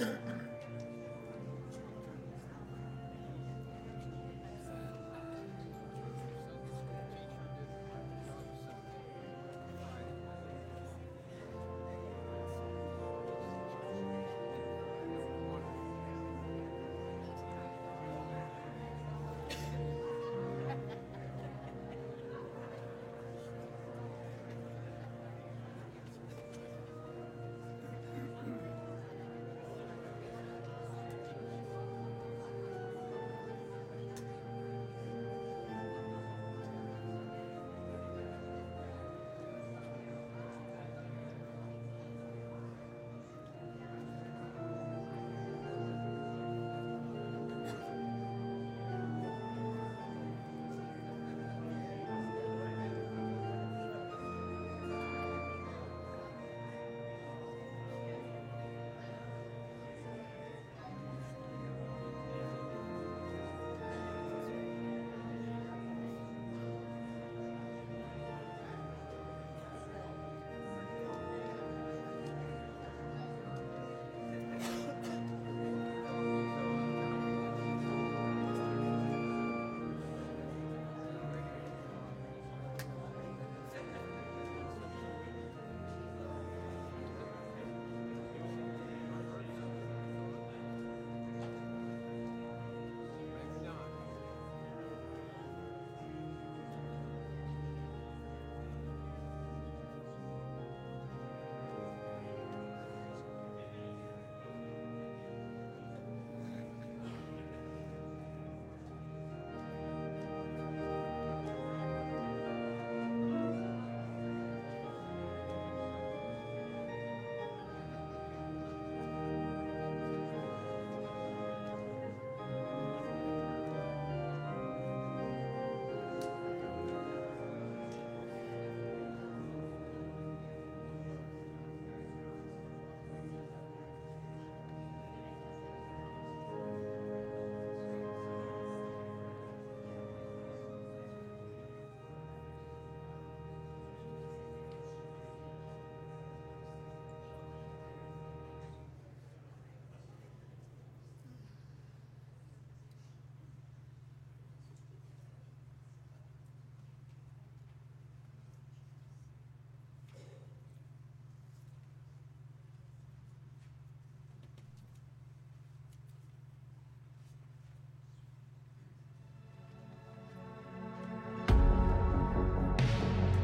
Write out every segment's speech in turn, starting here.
Yeah.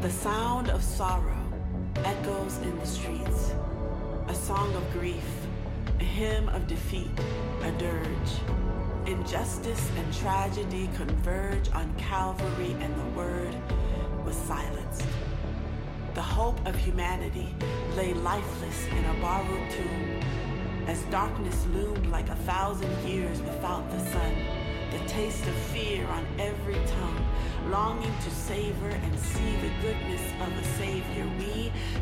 The sound of sorrow echoes in the streets, a song of grief, a hymn of defeat, a dirge. Injustice and tragedy converge on Calvary, and the word was silenced. The hope of humanity lay lifeless in a borrowed tomb, as darkness loomed like a thousand years without the sun, the taste of fear on every tongue longing to savor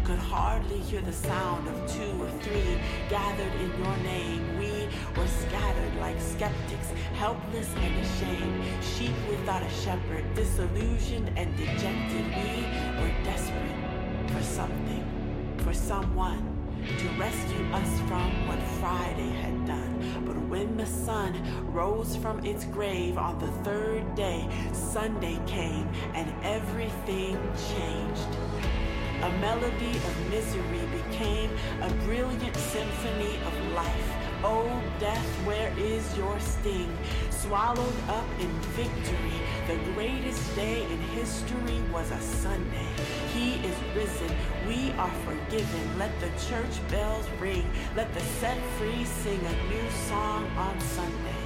could hardly hear the sound of two or three gathered in your name. We were scattered like skeptics, helpless and ashamed, sheep without a shepherd, disillusioned and dejected. We were desperate for something, for someone to rescue us from what Friday had done. But when the sun rose from its grave on the third day, Sunday came and everything changed. A melody of misery became a brilliant symphony of life. Oh, death, where is your sting? Swallowed up in victory, the greatest day in history was a Sunday. He is risen. We are forgiven. Let the church bells ring. Let the set free sing a new song on Sunday.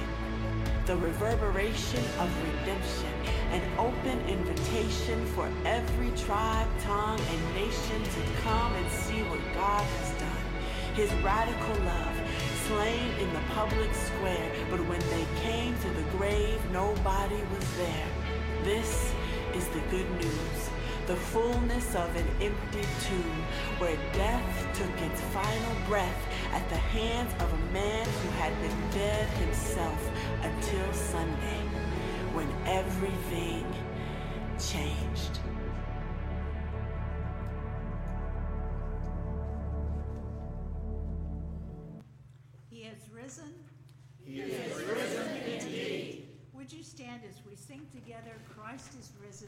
The reverberation of redemption, an open invitation for every tribe, tongue, and nation to come and see what God has done. His radical love, slain in the public square, but when they came to the grave, nobody was there. This is the good news the fullness of an empty tomb where death took its final breath at the hands of a man who had been dead himself until Sunday when everything changed. He has risen. He is risen indeed. Would you stand as we sing together, Christ is risen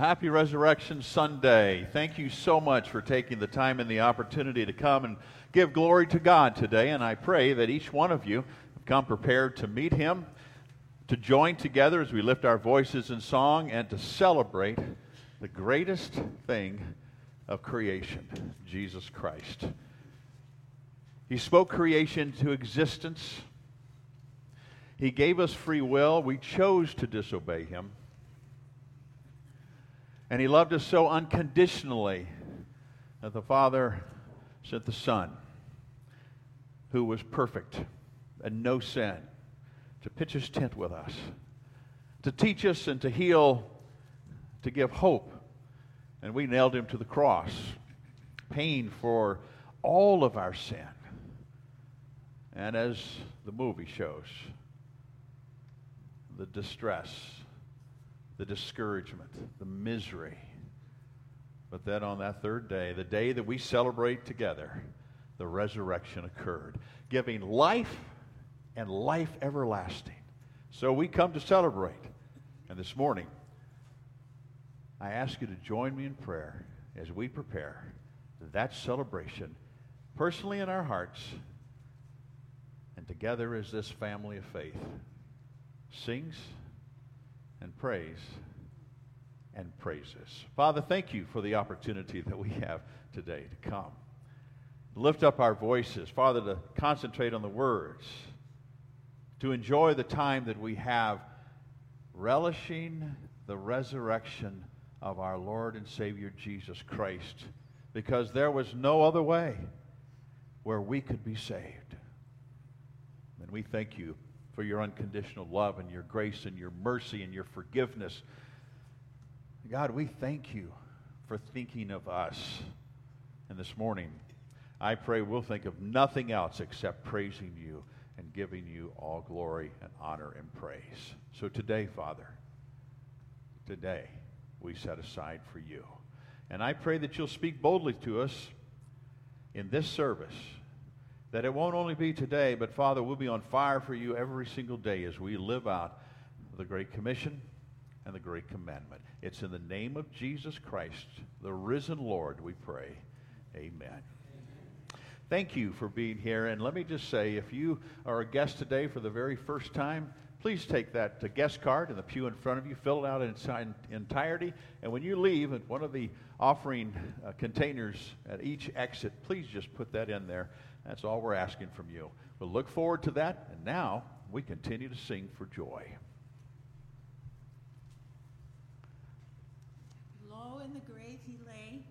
happy Resurrection Sunday. Thank you so much for taking the time and the opportunity to come and give glory to God today. And I pray that each one of you have come prepared to meet Him, to join together as we lift our voices in song, and to celebrate the greatest thing of creation, Jesus Christ. He spoke creation to existence. He gave us free will. We chose to disobey Him. And he loved us so unconditionally that the Father sent the Son, who was perfect and no sin, to pitch his tent with us, to teach us and to heal, to give hope. And we nailed him to the cross, paying for all of our sin. And as the movie shows, the distress the discouragement, the misery. But then on that third day, the day that we celebrate together, the resurrection occurred, giving life and life everlasting. So we come to celebrate. And this morning, I ask you to join me in prayer as we prepare that celebration personally in our hearts and together as this family of faith sings and praise and praises. Father, thank you for the opportunity that we have today to come. Lift up our voices, Father, to concentrate on the words, to enjoy the time that we have relishing the resurrection of our Lord and Savior Jesus Christ, because there was no other way where we could be saved. And we thank you for your unconditional love and your grace and your mercy and your forgiveness. God, we thank you for thinking of us. And this morning, I pray we'll think of nothing else except praising you and giving you all glory and honor and praise. So today, Father, today we set aside for you. And I pray that you'll speak boldly to us in this service that it won't only be today, but Father, we'll be on fire for you every single day as we live out the Great Commission and the Great Commandment. It's in the name of Jesus Christ, the risen Lord, we pray. Amen. Thank you for being here. And let me just say if you are a guest today for the very first time, please take that guest card in the pew in front of you, fill it out in its entirety. And when you leave at one of the offering uh, containers at each exit, please just put that in there. That's all we're asking from you. We'll look forward to that. And now we continue to sing for joy. Low in the grave he lay,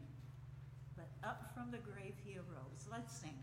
but up from the grave he arose. Let's sing.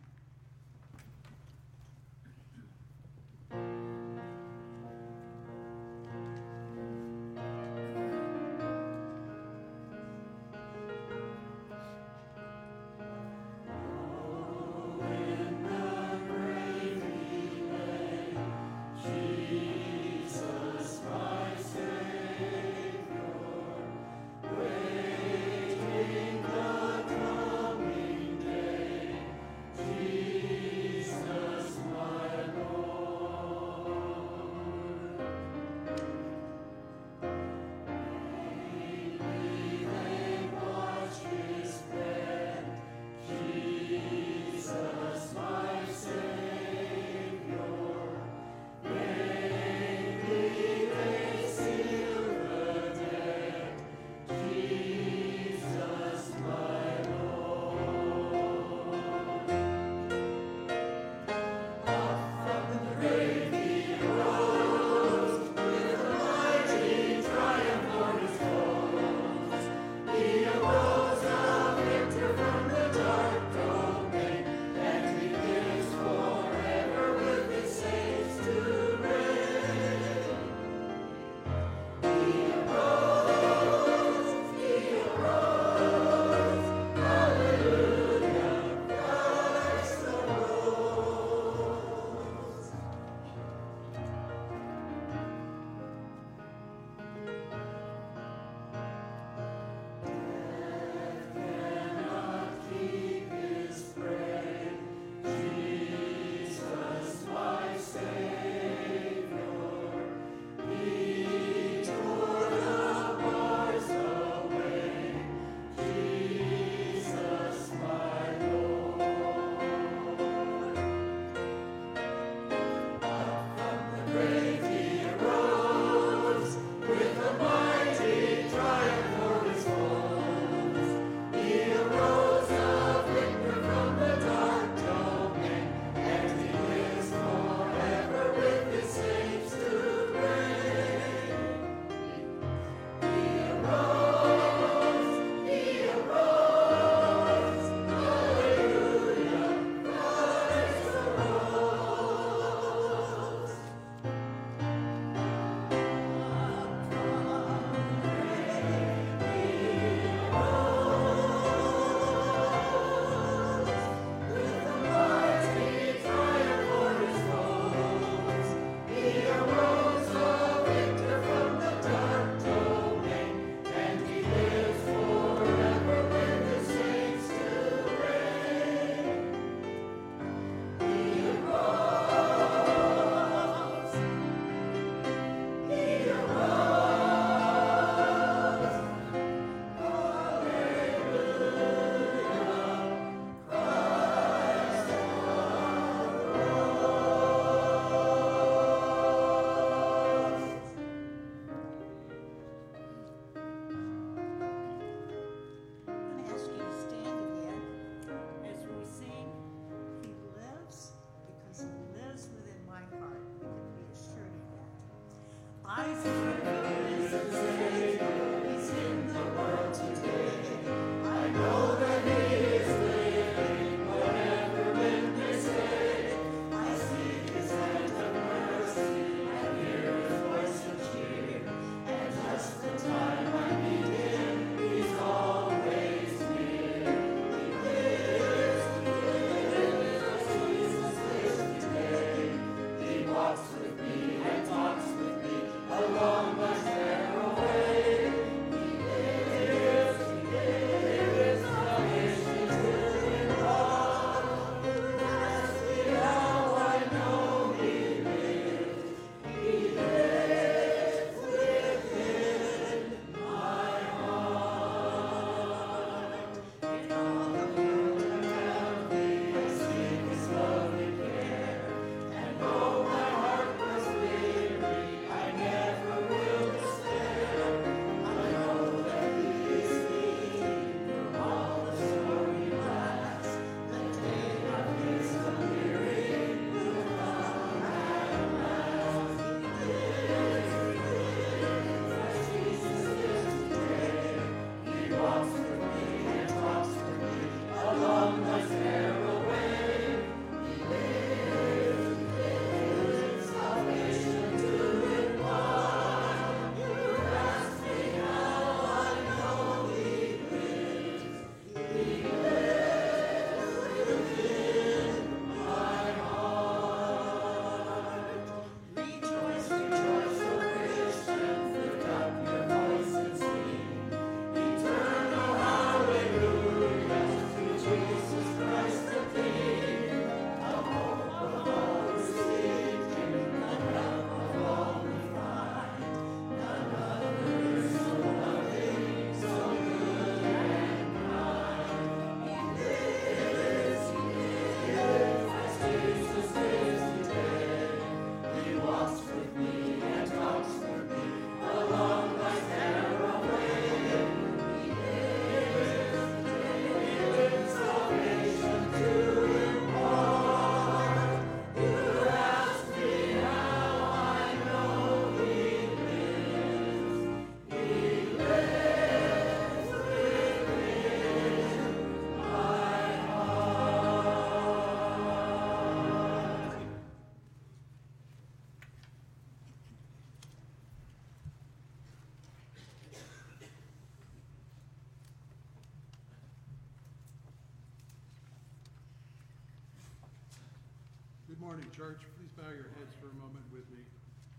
Morning, church. Please bow your heads for a moment with me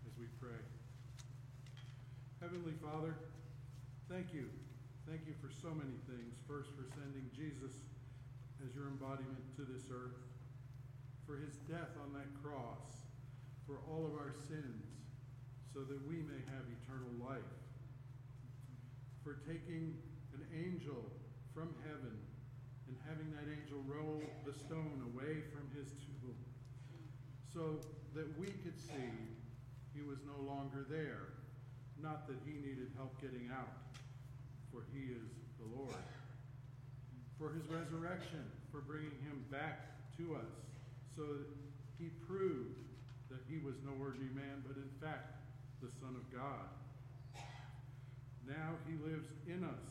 as we pray. Heavenly Father, thank you. Thank you for so many things. First, for sending Jesus as your embodiment to this earth, for his death on that cross, for all of our sins, so that we may have eternal life, for taking an angel from heaven and having that angel roll the stone away from his tomb so that we could see he was no longer there. Not that he needed help getting out, for he is the Lord. For his resurrection, for bringing him back to us, so that he proved that he was no ordinary man, but in fact the Son of God. Now he lives in us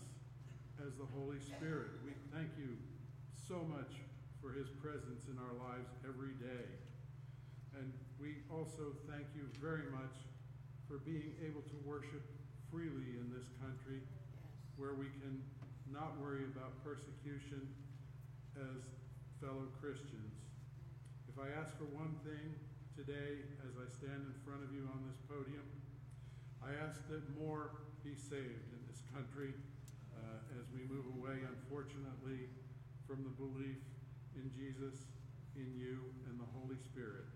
as the Holy Spirit. We thank you so much for his presence in our lives every day. And we also thank you very much for being able to worship freely in this country where we can not worry about persecution as fellow Christians. If I ask for one thing today as I stand in front of you on this podium, I ask that more be saved in this country uh, as we move away, unfortunately, from the belief in Jesus, in you, and the Holy Spirit.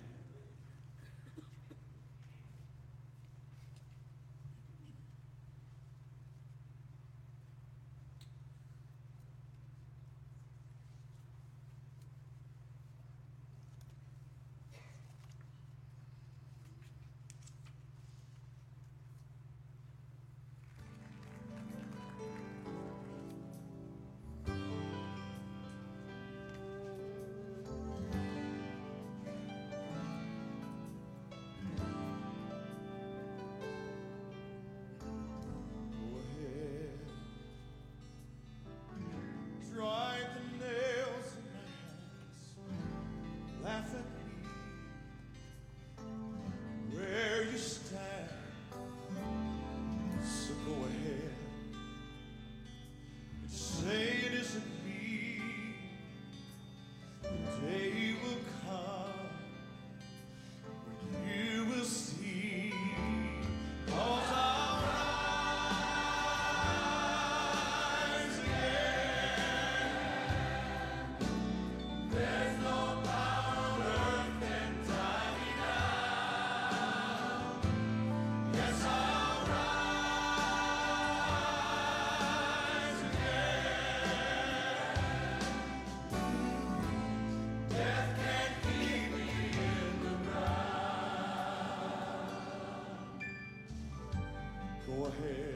hand.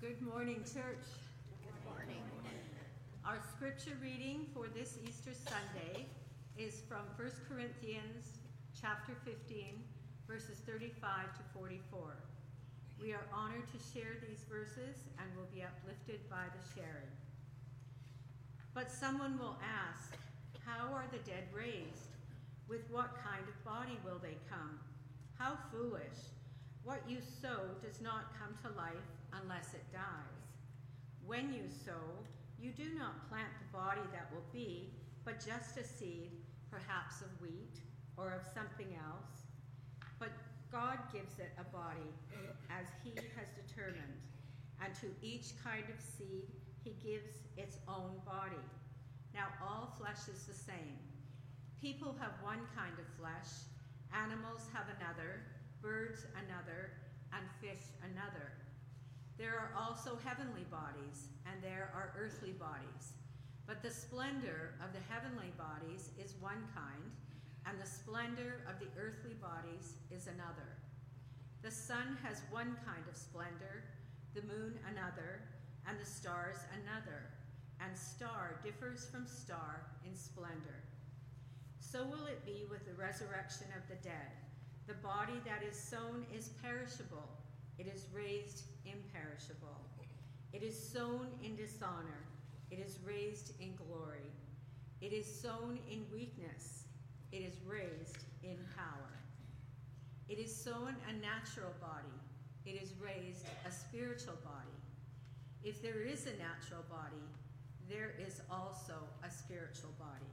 Good morning, church. Good morning. Our scripture reading for this Easter Sunday is from 1 Corinthians chapter 15, verses 35 to 44. We are honored to share these verses and will be uplifted by the sharing. But someone will ask, How are the dead raised? With what kind of body will they come? How foolish! What you sow does not come to life unless it dies. When you sow, you do not plant the body that will be, but just a seed, perhaps of wheat or of something else. But God gives it a body as He has determined, and to each kind of seed He gives its own body. Now all flesh is the same. People have one kind of flesh, animals have another birds another, and fish another. There are also heavenly bodies, and there are earthly bodies. But the splendor of the heavenly bodies is one kind, and the splendor of the earthly bodies is another. The sun has one kind of splendor, the moon another, and the stars another, and star differs from star in splendor. So will it be with the resurrection of the dead. The body that is sown is perishable, it is raised imperishable. It is sown in dishonor, it is raised in glory. It is sown in weakness, it is raised in power. It is sown a natural body, it is raised a spiritual body. If there is a natural body, there is also a spiritual body.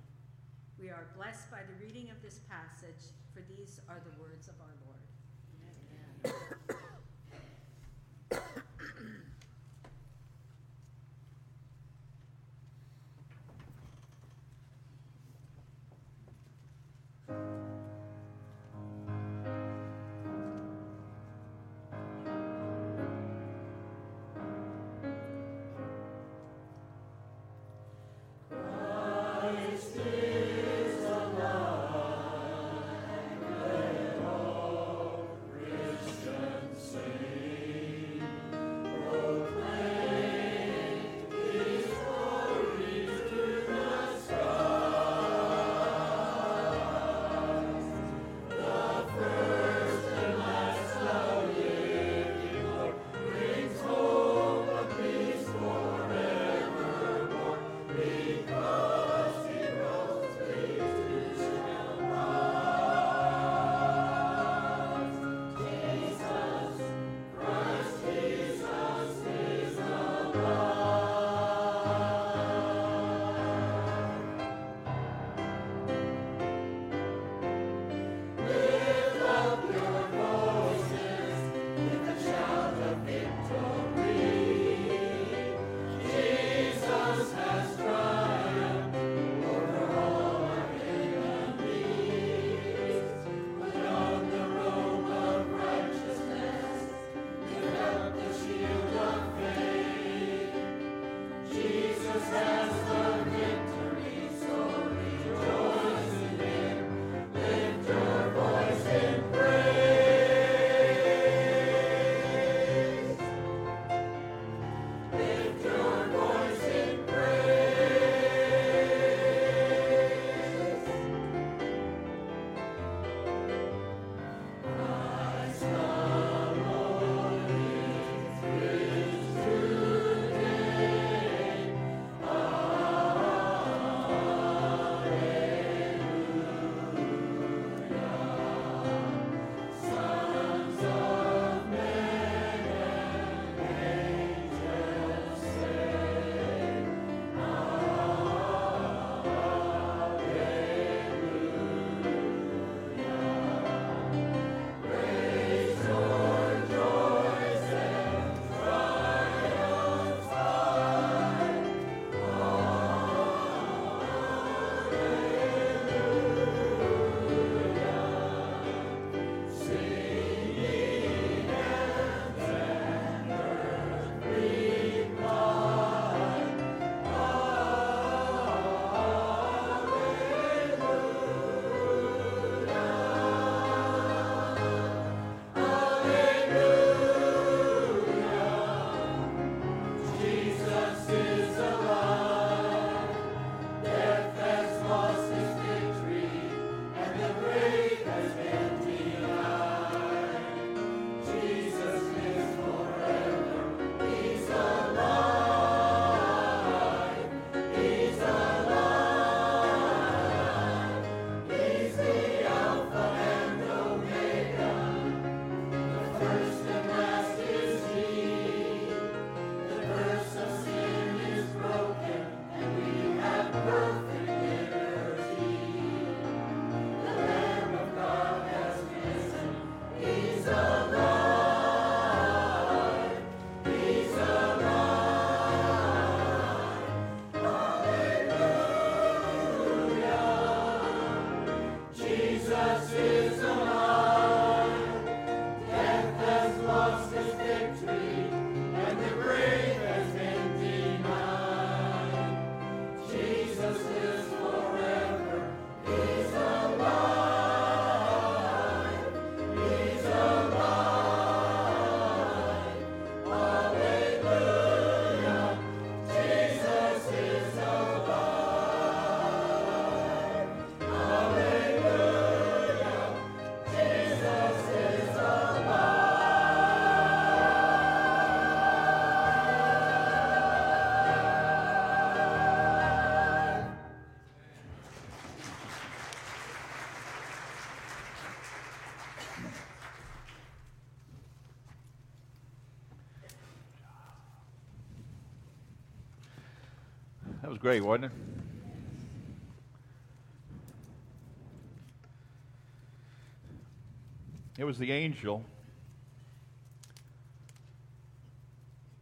We are blessed by the reading of this passage for these are the words of our Lord. Amen. Was great, wasn't it? It was the angel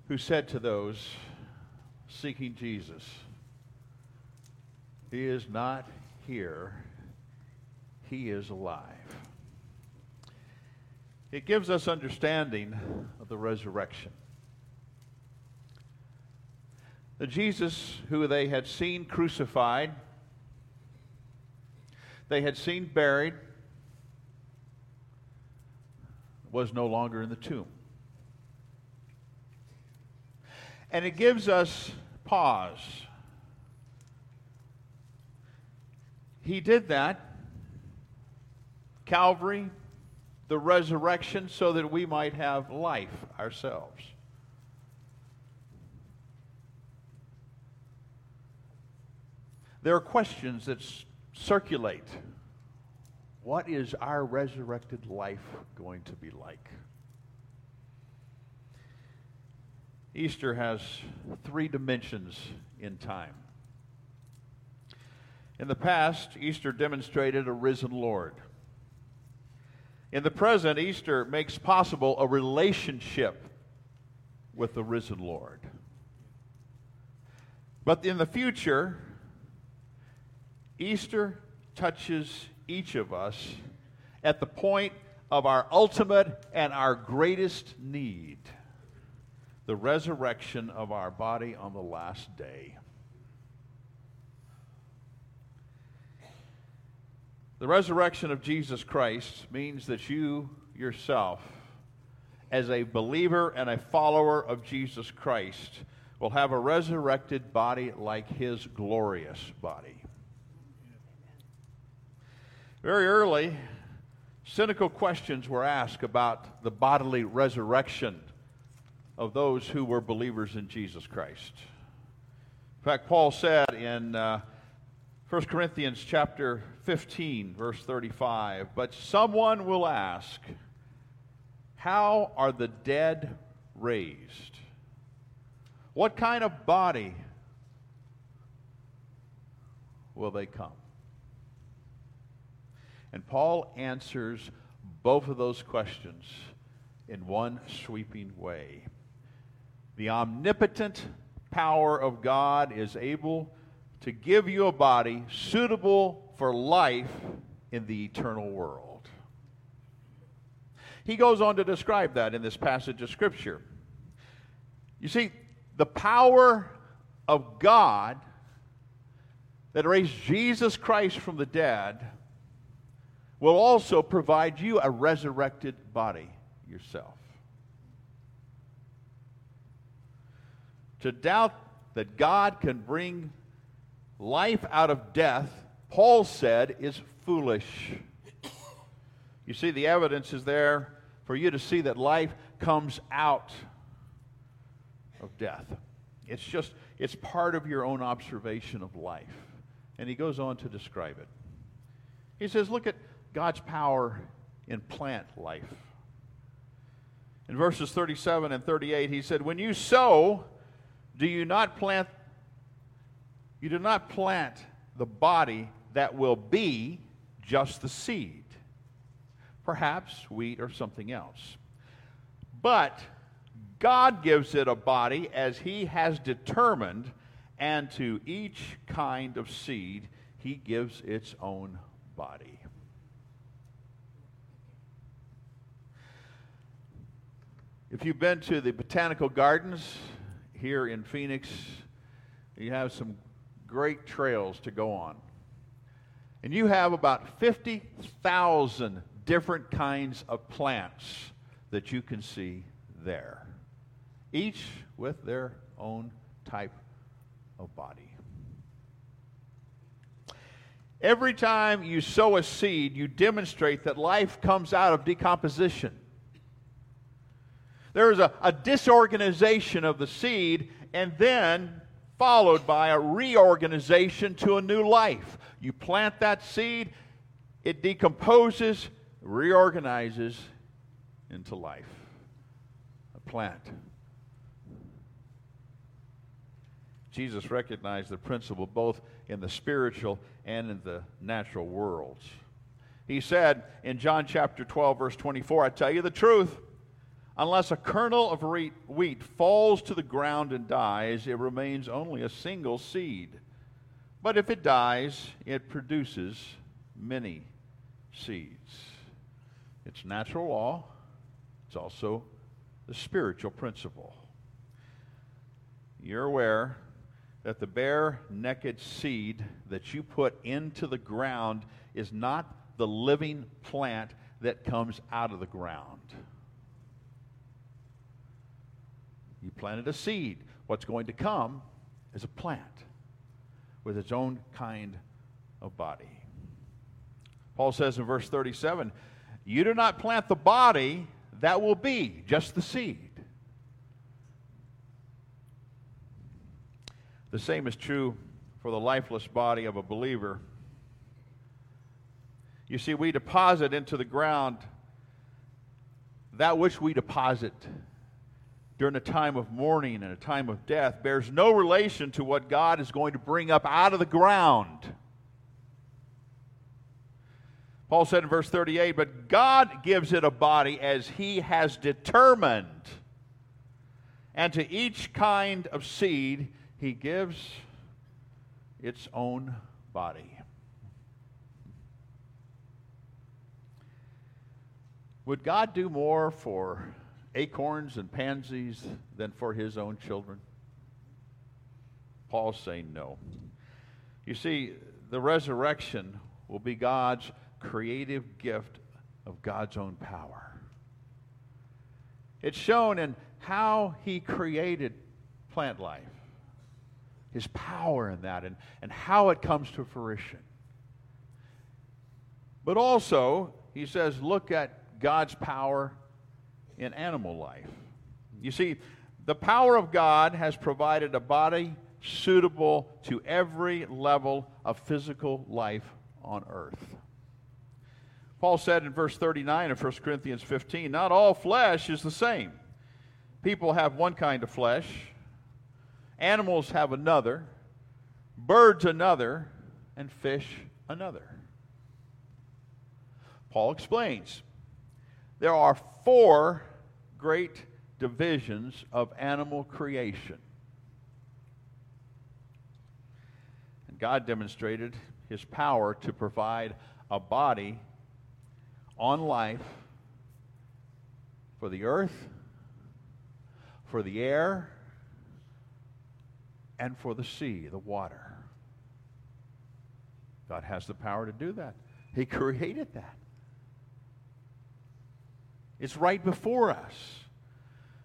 who said to those seeking Jesus, He is not here, He is alive. It gives us understanding of the resurrection. The Jesus who they had seen crucified, they had seen buried, was no longer in the tomb. And it gives us pause. He did that, Calvary, the resurrection, so that we might have life ourselves. There are questions that circulate. What is our resurrected life going to be like? Easter has three dimensions in time. In the past, Easter demonstrated a risen Lord. In the present, Easter makes possible a relationship with the risen Lord. But in the future, Easter touches each of us at the point of our ultimate and our greatest need the resurrection of our body on the last day. The resurrection of Jesus Christ means that you yourself, as a believer and a follower of Jesus Christ, will have a resurrected body like his glorious body. Very early, cynical questions were asked about the bodily resurrection of those who were believers in Jesus Christ. In fact, Paul said in uh, 1 Corinthians chapter 15, verse 35, but someone will ask, How are the dead raised? What kind of body will they come? And Paul answers both of those questions in one sweeping way. The omnipotent power of God is able to give you a body suitable for life in the eternal world. He goes on to describe that in this passage of Scripture. You see, the power of God that raised Jesus Christ from the dead will also provide you a resurrected body yourself. To doubt that God can bring life out of death, Paul said, is foolish. You see, the evidence is there for you to see that life comes out of death. It's just, it's part of your own observation of life. And he goes on to describe it. He says, look at God's power in plant life. In verses 37 and 38, he said, When you sow, do you not plant you do not plant the body that will be just the seed. Perhaps wheat or something else. But god gives it a body as he has determined and to each kind of seed he gives its own body if you've been to the botanical gardens here in Phoenix, you have some great trails to go on. And you have about 50,000 different kinds of plants that you can see there, each with their own type of body. Every time you sow a seed, you demonstrate that life comes out of decomposition. There is a, a disorganization of the seed, and then followed by a reorganization to a new life. You plant that seed, it decomposes, reorganizes into life. A plant. Jesus recognized the principle both in the spiritual and in the natural worlds. He said in John chapter 12, verse 24, I tell you the truth. Unless a kernel of wheat falls to the ground and dies, it remains only a single seed. But if it dies, it produces many seeds. It's natural law, it's also the spiritual principle. You're aware that the bare, naked seed that you put into the ground is not the living plant that comes out of the ground. You planted a seed. What's going to come is a plant with its own kind of body. Paul says in verse 37 You do not plant the body that will be, just the seed. The same is true for the lifeless body of a believer. You see, we deposit into the ground that which we deposit during a time of mourning and a time of death bears no relation to what God is going to bring up out of the ground. Paul said in verse 38 But God gives it a body as he has determined, and to each kind of seed he gives its own body. Would God do more for acorns and pansies than for his own children? Paul's saying no. You see, the resurrection will be God's creative gift of God's own power. It's shown in how he created plant life, his power in that, and, and how it comes to fruition. But also, he says, look at God's power in animal life. You see, the power of God has provided a body suitable to every level of physical life on earth. Paul said in verse 39 of 1 Corinthians 15, Not all flesh is the same. People have one kind of flesh, animals have another, birds another, and fish another. Paul explains there are four great divisions of animal creation. And God demonstrated his power to provide a body on life for the earth, for the air, and for the sea, the water. God has the power to do that. He created that. It's right before us.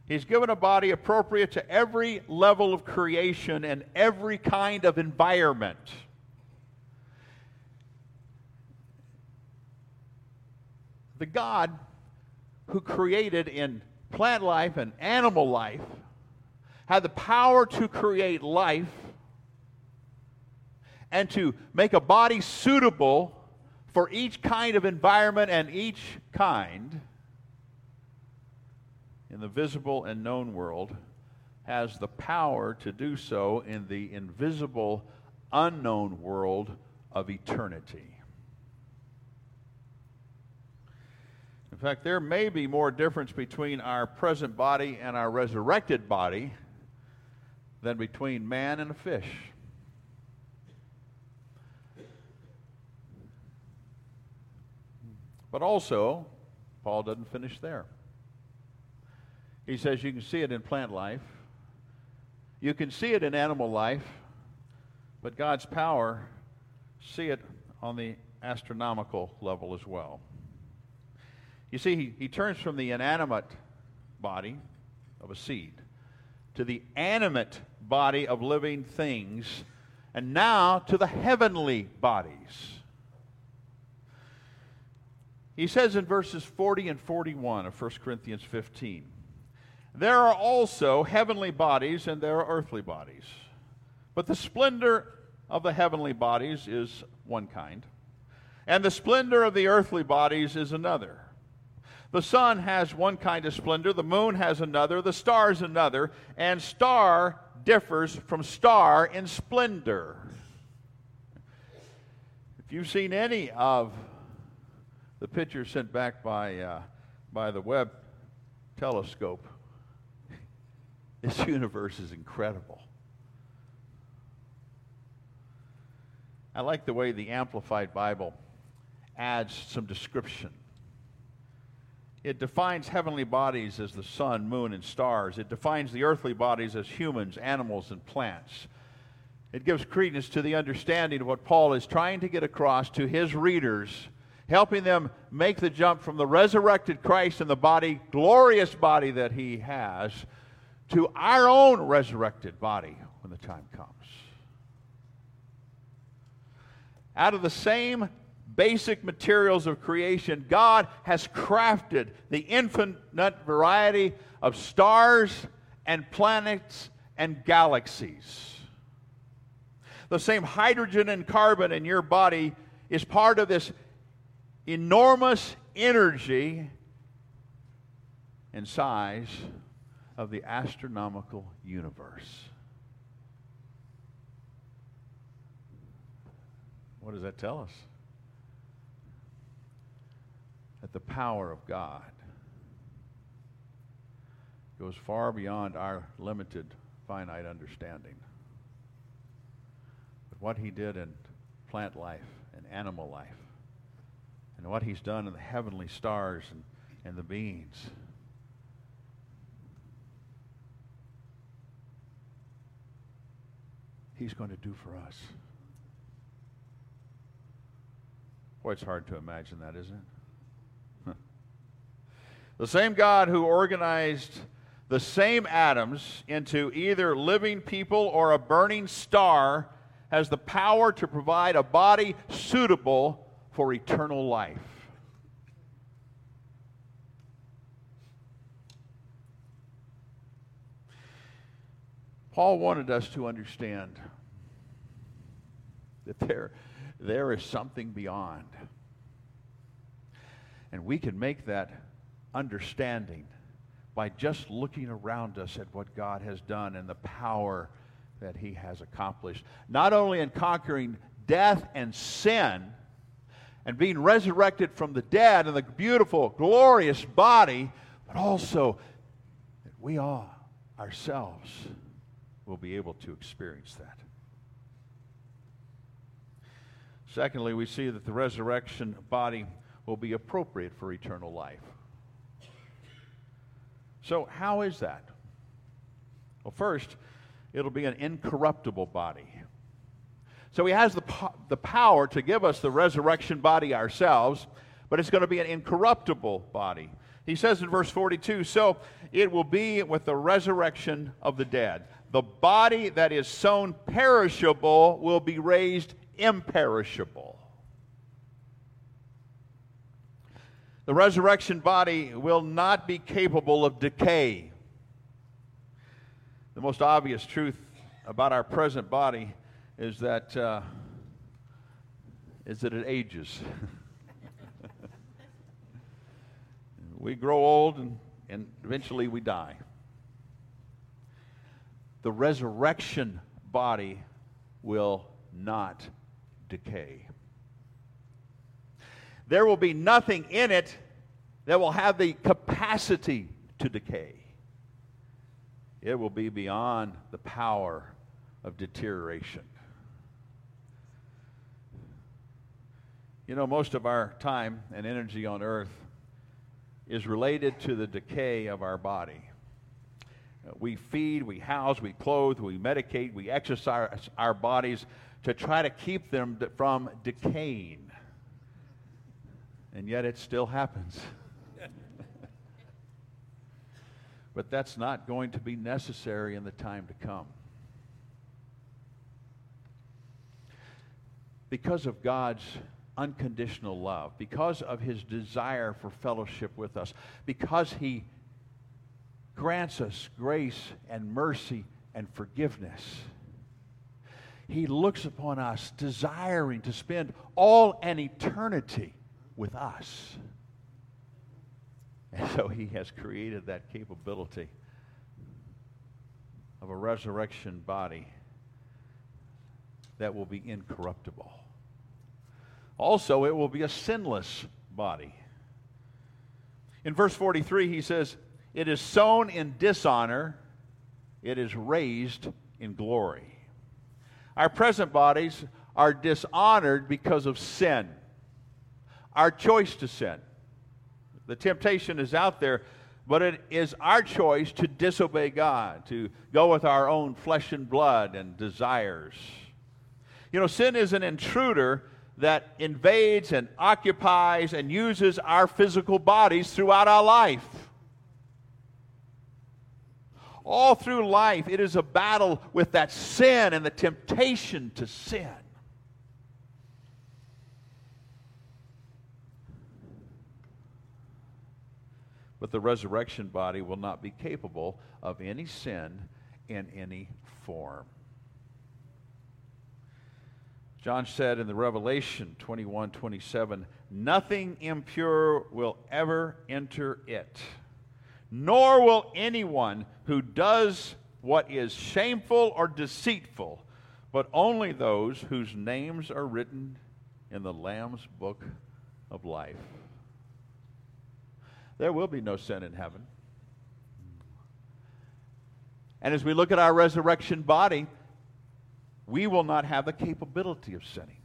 He's given a body appropriate to every level of creation and every kind of environment. The God who created in plant life and animal life had the power to create life and to make a body suitable for each kind of environment and each kind in the visible and known world has the power to do so in the invisible, unknown world of eternity. In fact, there may be more difference between our present body and our resurrected body than between man and a fish. But also, Paul doesn't finish there. He says you can see it in plant life, you can see it in animal life, but God's power, see it on the astronomical level as well. You see, he, he turns from the inanimate body of a seed to the animate body of living things, and now to the heavenly bodies. He says in verses 40 and 41 of 1 Corinthians 15 there are also heavenly bodies and there are earthly bodies. But the splendor of the heavenly bodies is one kind, and the splendor of the earthly bodies is another. The sun has one kind of splendor, the moon has another, the stars another, and star differs from star in splendor. If you've seen any of the pictures sent back by, uh, by the Webb telescope, this universe is incredible. I like the way the Amplified Bible adds some description. It defines heavenly bodies as the sun, moon, and stars. It defines the earthly bodies as humans, animals, and plants. It gives credence to the understanding of what Paul is trying to get across to his readers, helping them make the jump from the resurrected Christ and the body, glorious body that he has, to our own resurrected body when the time comes. Out of the same basic materials of creation, God has crafted the infinite variety of stars and planets and galaxies. The same hydrogen and carbon in your body is part of this enormous energy and size of the astronomical universe. What does that tell us? That the power of God goes far beyond our limited, finite understanding. But what He did in plant life and animal life, and what He's done in the heavenly stars and, and the beings. He's going to do for us. Boy, it's hard to imagine that, isn't it? the same God who organized the same atoms into either living people or a burning star has the power to provide a body suitable for eternal life. Paul wanted us to understand that there there is something beyond. And we can make that understanding by just looking around us at what God has done and the power that He has accomplished. Not only in conquering death and sin and being resurrected from the dead in the beautiful, glorious body, but also that we are ourselves will be able to experience that. Secondly, we see that the resurrection body will be appropriate for eternal life. So, how is that? Well, first, it'll be an incorruptible body. So, he has the, po- the power to give us the resurrection body ourselves, but it's going to be an incorruptible body. He says in verse 42 So it will be with the resurrection of the dead. The body that is sown perishable will be raised imperishable. The resurrection body will not be capable of decay. The most obvious truth about our present body is that, uh, is that it ages. we grow old and, and eventually we die. The resurrection body will not decay. There will be nothing in it that will have the capacity to decay. It will be beyond the power of deterioration. You know, most of our time and energy on earth is related to the decay of our body. We feed, we house, we clothe, we medicate, we exercise our bodies to try to keep them from decaying. And yet it still happens. but that's not going to be necessary in the time to come. Because of God's unconditional love, because of his desire for fellowship with us, because he grants us grace and mercy and forgiveness he looks upon us desiring to spend all an eternity with us. And so he has created that capability of a resurrection body that will be incorruptible. Also, it will be a sinless body. In verse 43, he says, It is sown in dishonor, it is raised in glory. Our present bodies are dishonored because of sin, our choice to sin. The temptation is out there, but it is our choice to disobey God, to go with our own flesh and blood and desires. You know, sin is an intruder that invades and occupies and uses our physical bodies throughout our life. All through life, it is a battle with that sin and the temptation to sin. But the resurrection body will not be capable of any sin in any form. John said in the Revelation 21 27, nothing impure will ever enter it, nor will anyone who does what is shameful or deceitful, but only those whose names are written in the Lamb's book of life. There will be no sin in heaven. And as we look at our resurrection body, we will not have the capability of sinning.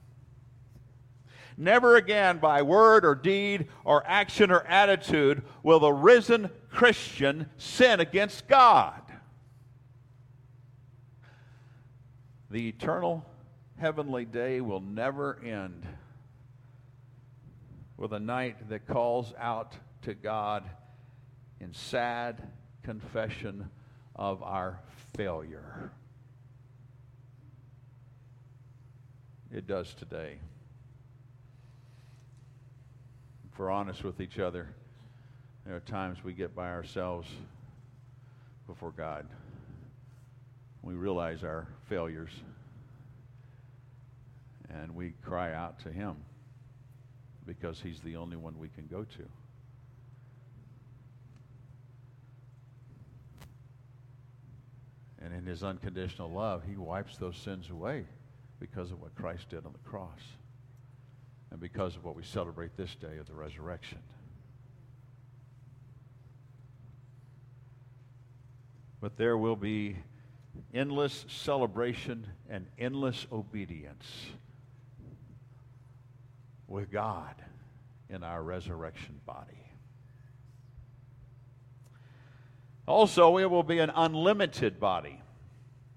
Never again, by word or deed or action or attitude, will the risen Christian sin against God. The eternal heavenly day will never end with a night that calls out to God in sad confession of our failure. It does today. If we're honest with each other, there are times we get by ourselves before God. We realize our failures and we cry out to Him because He's the only one we can go to. And in His unconditional love, He wipes those sins away because of what Christ did on the cross and because of what we celebrate this day of the resurrection. But there will be endless celebration and endless obedience with God in our resurrection body. Also, it will be an unlimited body.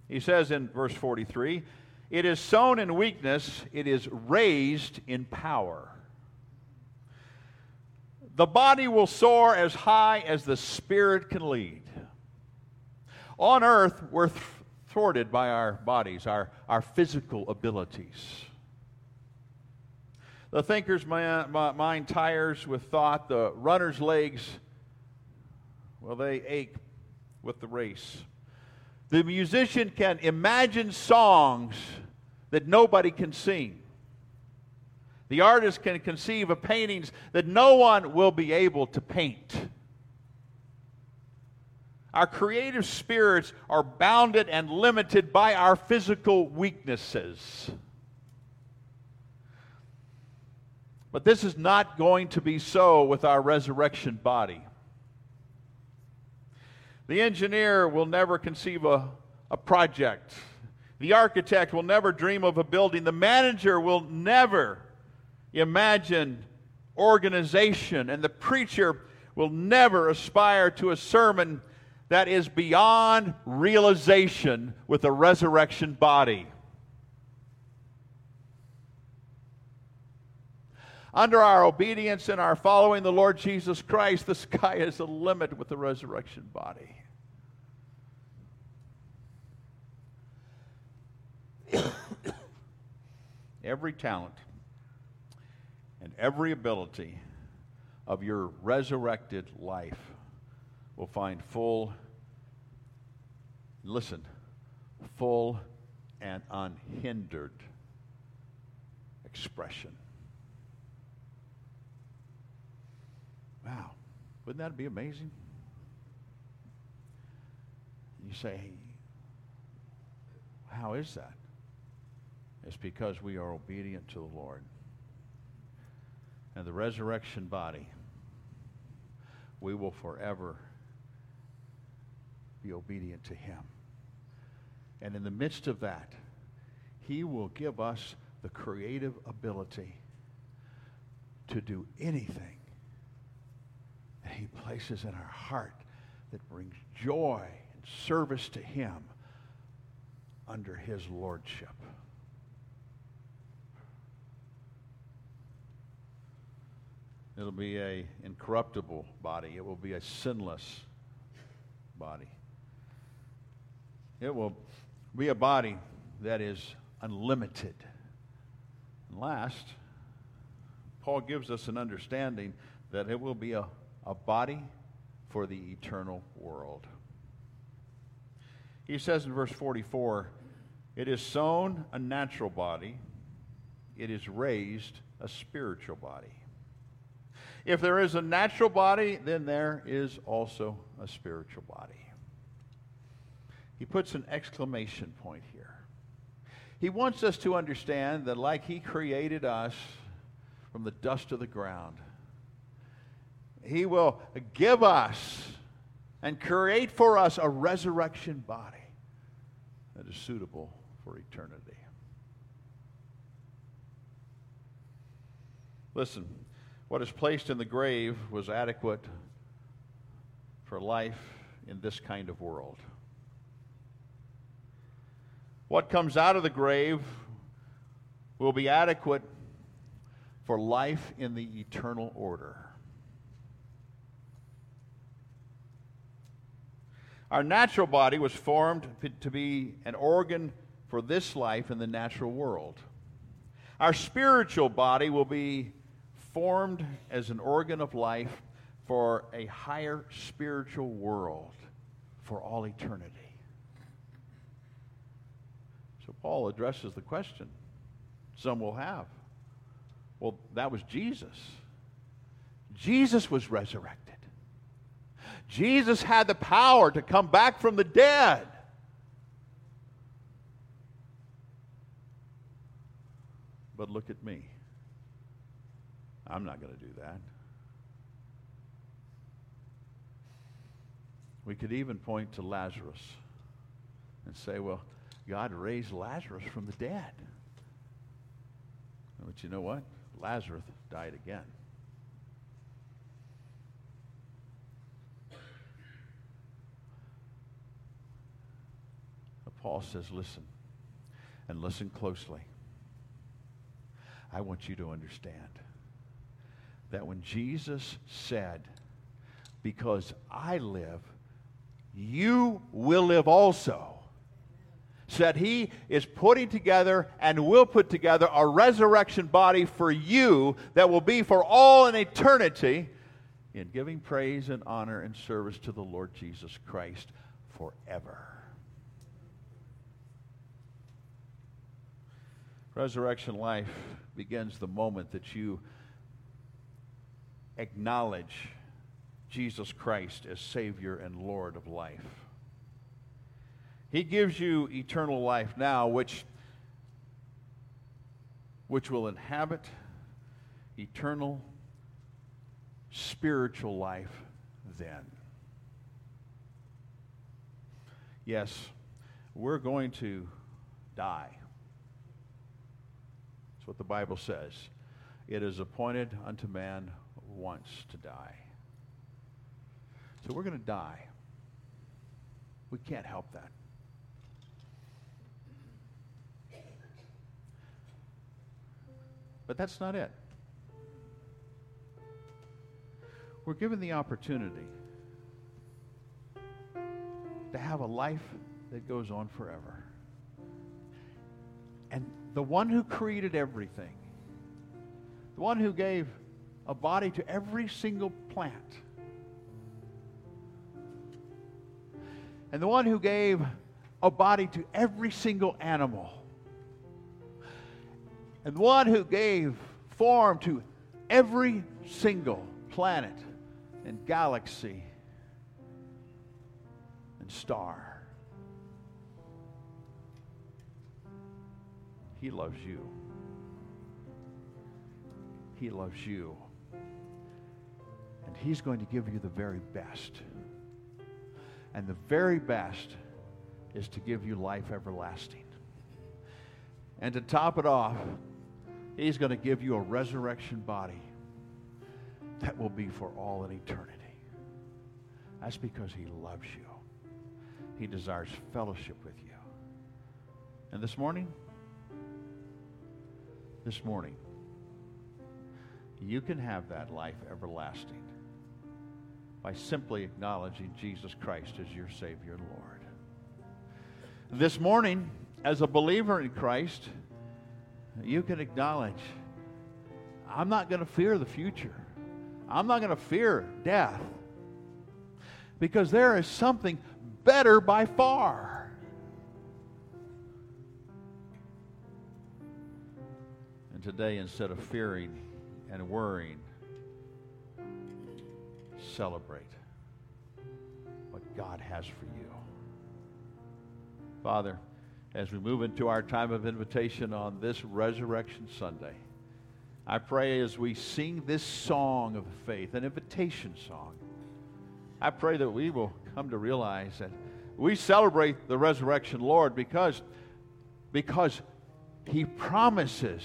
He says in verse 43 it is sown in weakness, it is raised in power. The body will soar as high as the spirit can lead. On earth, we're thwarted by our bodies, our, our physical abilities. The thinker's mind tires with thought, the runner's legs, well, they ache with the race. The musician can imagine songs that nobody can sing. The artist can conceive of paintings that no one will be able to paint. Our creative spirits are bounded and limited by our physical weaknesses. But this is not going to be so with our resurrection body. The engineer will never conceive a, a project. The architect will never dream of a building. The manager will never imagine organization. And the preacher will never aspire to a sermon that is beyond realization with a resurrection body. Under our obedience and our following the Lord Jesus Christ, the sky is the limit with the resurrection body. Every talent and every ability of your resurrected life will find full, listen, full and unhindered expression. Wow. Wouldn't that be amazing? You say, how is that? It's because we are obedient to the Lord. And the resurrection body, we will forever be obedient to Him. And in the midst of that, He will give us the creative ability to do anything that He places in our heart that brings joy and service to Him under His Lordship. It'll be a incorruptible body. It will be a sinless body. It will be a body that is unlimited. And last, Paul gives us an understanding that it will be a, a body for the eternal world. He says in verse 44 it is sown a natural body, it is raised a spiritual body. If there is a natural body, then there is also a spiritual body. He puts an exclamation point here. He wants us to understand that, like He created us from the dust of the ground, He will give us and create for us a resurrection body that is suitable for eternity. Listen, what is placed in the grave was adequate for life in this kind of world. What comes out of the grave will be adequate for life in the eternal order. Our natural body was formed to be an organ for this life in the natural world. Our spiritual body will be formed as an organ of life for a higher spiritual world for all eternity. So Paul addresses the question some will have. Well, that was Jesus. Jesus was resurrected. Jesus had the power to come back from the dead. But look at me. I'm not going to do that. We could even point to Lazarus and say, well, God raised Lazarus from the dead. But you know what? Lazarus died again. Paul says, listen, and listen closely. I want you to understand that when Jesus said, Because I live, you will live also, said he is putting together and will put together a resurrection body for you that will be for all in eternity in giving praise and honor and service to the Lord Jesus Christ forever. Resurrection life begins the moment that you acknowledge Jesus Christ as Savior and Lord of life. He gives you eternal life now, which, which will inhabit eternal spiritual life then. Yes, we're going to die. That's what the Bible says. It is appointed unto man once to die. So we're going to die. We can't help that. But that's not it. We're given the opportunity to have a life that goes on forever. And the one who created everything, the one who gave a body to every single plant. And the one who gave a body to every single animal. And the one who gave form to every single planet and galaxy and star. He loves you. He loves you. He's going to give you the very best. And the very best is to give you life everlasting. And to top it off, He's going to give you a resurrection body that will be for all in eternity. That's because He loves you. He desires fellowship with you. And this morning, this morning, you can have that life everlasting by simply acknowledging Jesus Christ as your Savior and Lord. This morning, as a believer in Christ, you can acknowledge I'm not going to fear the future. I'm not going to fear death because there is something better by far. And today, instead of fearing and worrying, celebrate what God has for you. Father, as we move into our time of invitation on this Resurrection Sunday, I pray as we sing this song of faith, an invitation song, I pray that we will come to realize that we celebrate the resurrection, Lord, because, because He promises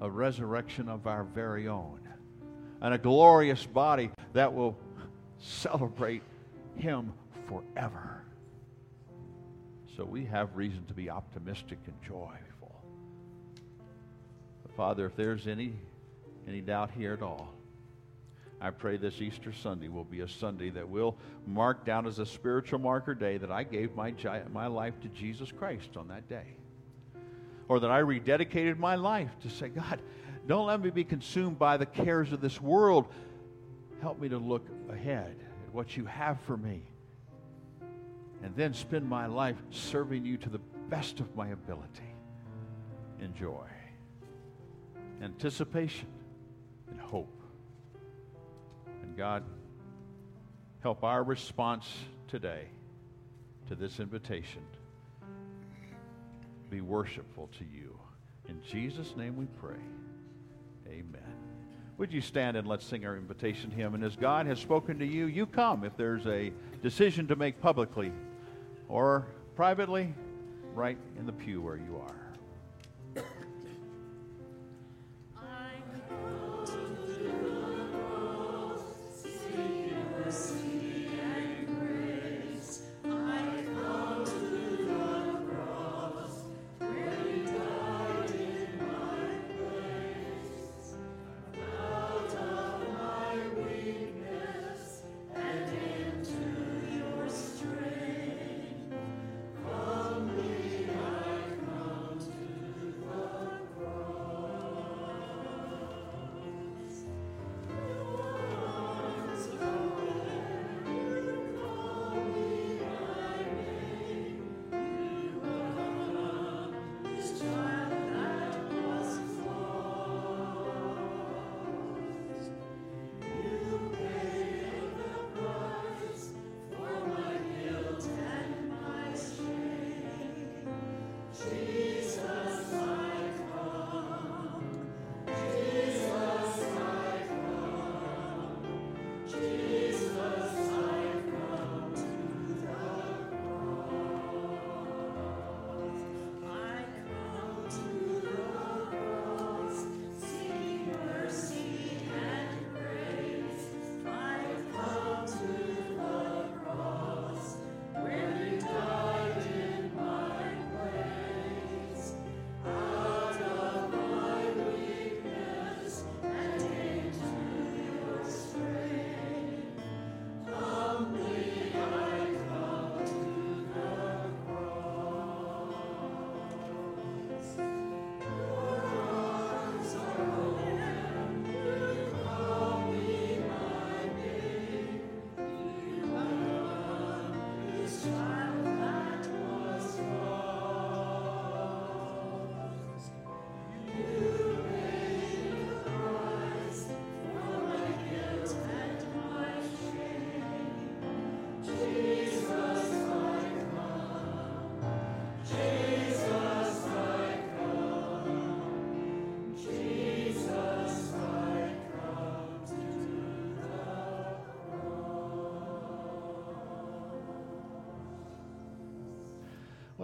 a resurrection of our very own and a glorious body that will celebrate Him forever. So we have reason to be optimistic and joyful. Father, if there's any, any doubt here at all, I pray this Easter Sunday will be a Sunday that will mark down as a spiritual marker day that I gave my, my life to Jesus Christ on that day. Or that I rededicated my life to say, God, don't let me be consumed by the cares of this world. Help me to look ahead at what you have for me. And then spend my life serving you to the best of my ability in joy, anticipation, and hope. And God, help our response today to this invitation be worshipful to you. In Jesus' name we pray. Amen. Would you stand and let's sing our invitation hymn? And as God has spoken to you, you come. If there's a decision to make publicly or privately, right in the pew where you are.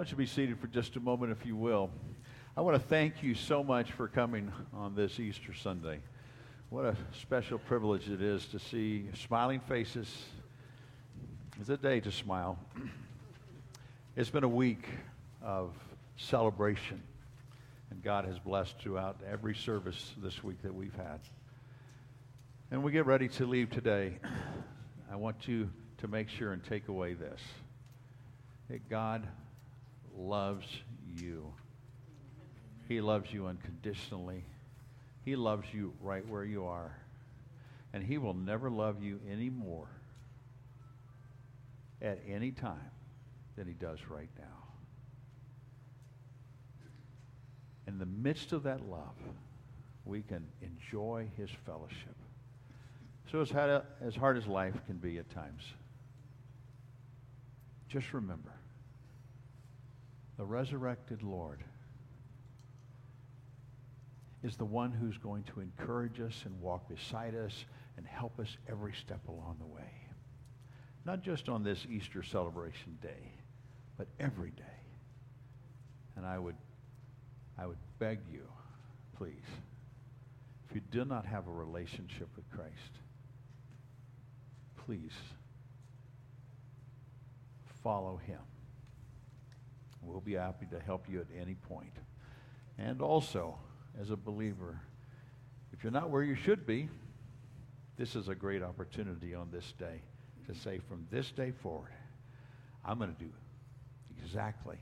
To be seated for just a moment, if you will. I want to thank you so much for coming on this Easter Sunday. What a special privilege it is to see smiling faces. It's a day to smile. It's been a week of celebration, and God has blessed throughout every service this week that we've had. And we get ready to leave today. I want you to make sure and take away this that God loves you. He loves you unconditionally. He loves you right where you are. And He will never love you any more at any time than He does right now. In the midst of that love, we can enjoy His fellowship. So, as hard, as hard as life can be at times, just remember the resurrected Lord is the one who's going to encourage us and walk beside us and help us every step along the way. Not just on this Easter celebration day, but every day. And I would, I would beg you, please, if you do not have a relationship with Christ, please follow him. We'll be happy to help you at any point. And also, as a believer, if you're not where you should be, this is a great opportunity on this day to say, from this day forward, I'm going to do exactly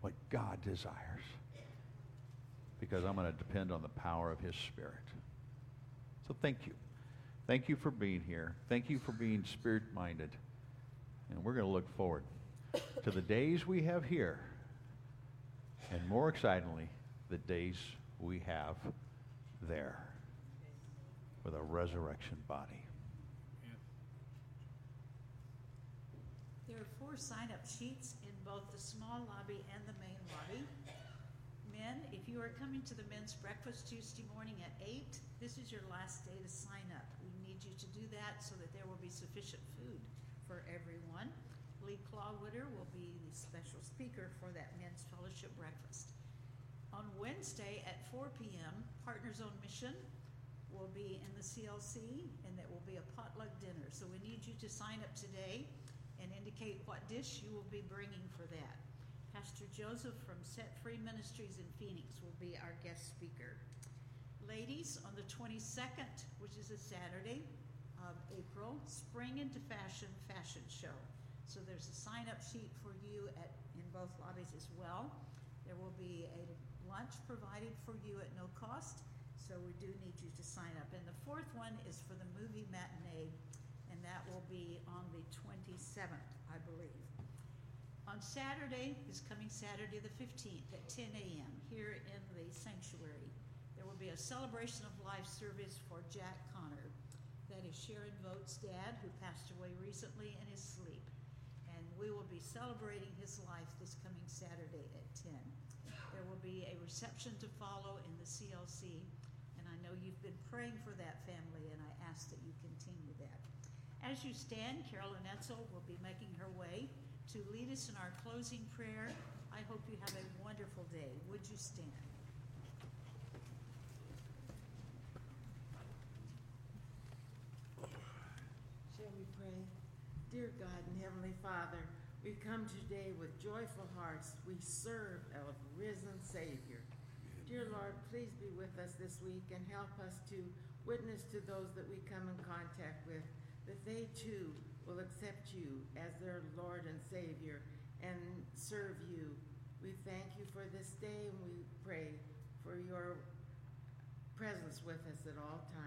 what God desires because I'm going to depend on the power of His Spirit. So thank you. Thank you for being here. Thank you for being spirit minded. And we're going to look forward to the days we have here, and more excitingly, the days we have there with a resurrection body. There are four sign-up sheets in both the small lobby and the main lobby. Men, if you are coming to the men's breakfast Tuesday morning at eight, this is your last day to sign up. We need you to do that so that there will be sufficient food for everyone. Lee Clawwooder will be the special speaker for that men's fellowship breakfast. On Wednesday at 4 p.m., Partners on Mission will be in the CLC, and that will be a potluck dinner. So we need you to sign up today and indicate what dish you will be bringing for that. Pastor Joseph from Set Free Ministries in Phoenix will be our guest speaker. Ladies, on the 22nd, which is a Saturday of April, Spring into Fashion Fashion Show. So there's a sign up sheet for you at, in both lobbies as well. There will be a lunch provided for you at no cost, so we do need you to sign up. And the fourth one is for the movie matinee, and that will be on the 27th, I believe. On Saturday is coming Saturday the 15th at 10 a.m. here in the sanctuary. There will be a celebration of life service for Jack Connor. That is Sharon Voigt's dad, who passed away recently in his sleep we will be celebrating his life this coming Saturday at 10. There will be a reception to follow in the CLC, and I know you've been praying for that family, and I ask that you continue that. As you stand, Carolyn Etzel will be making her way to lead us in our closing prayer. I hope you have a wonderful day. Would you stand? Shall we pray? Dear God and Heavenly Father, we come today with joyful hearts. We serve our risen Savior. Dear Lord, please be with us this week and help us to witness to those that we come in contact with, that they too will accept you as their Lord and Savior and serve you. We thank you for this day and we pray for your presence with us at all times.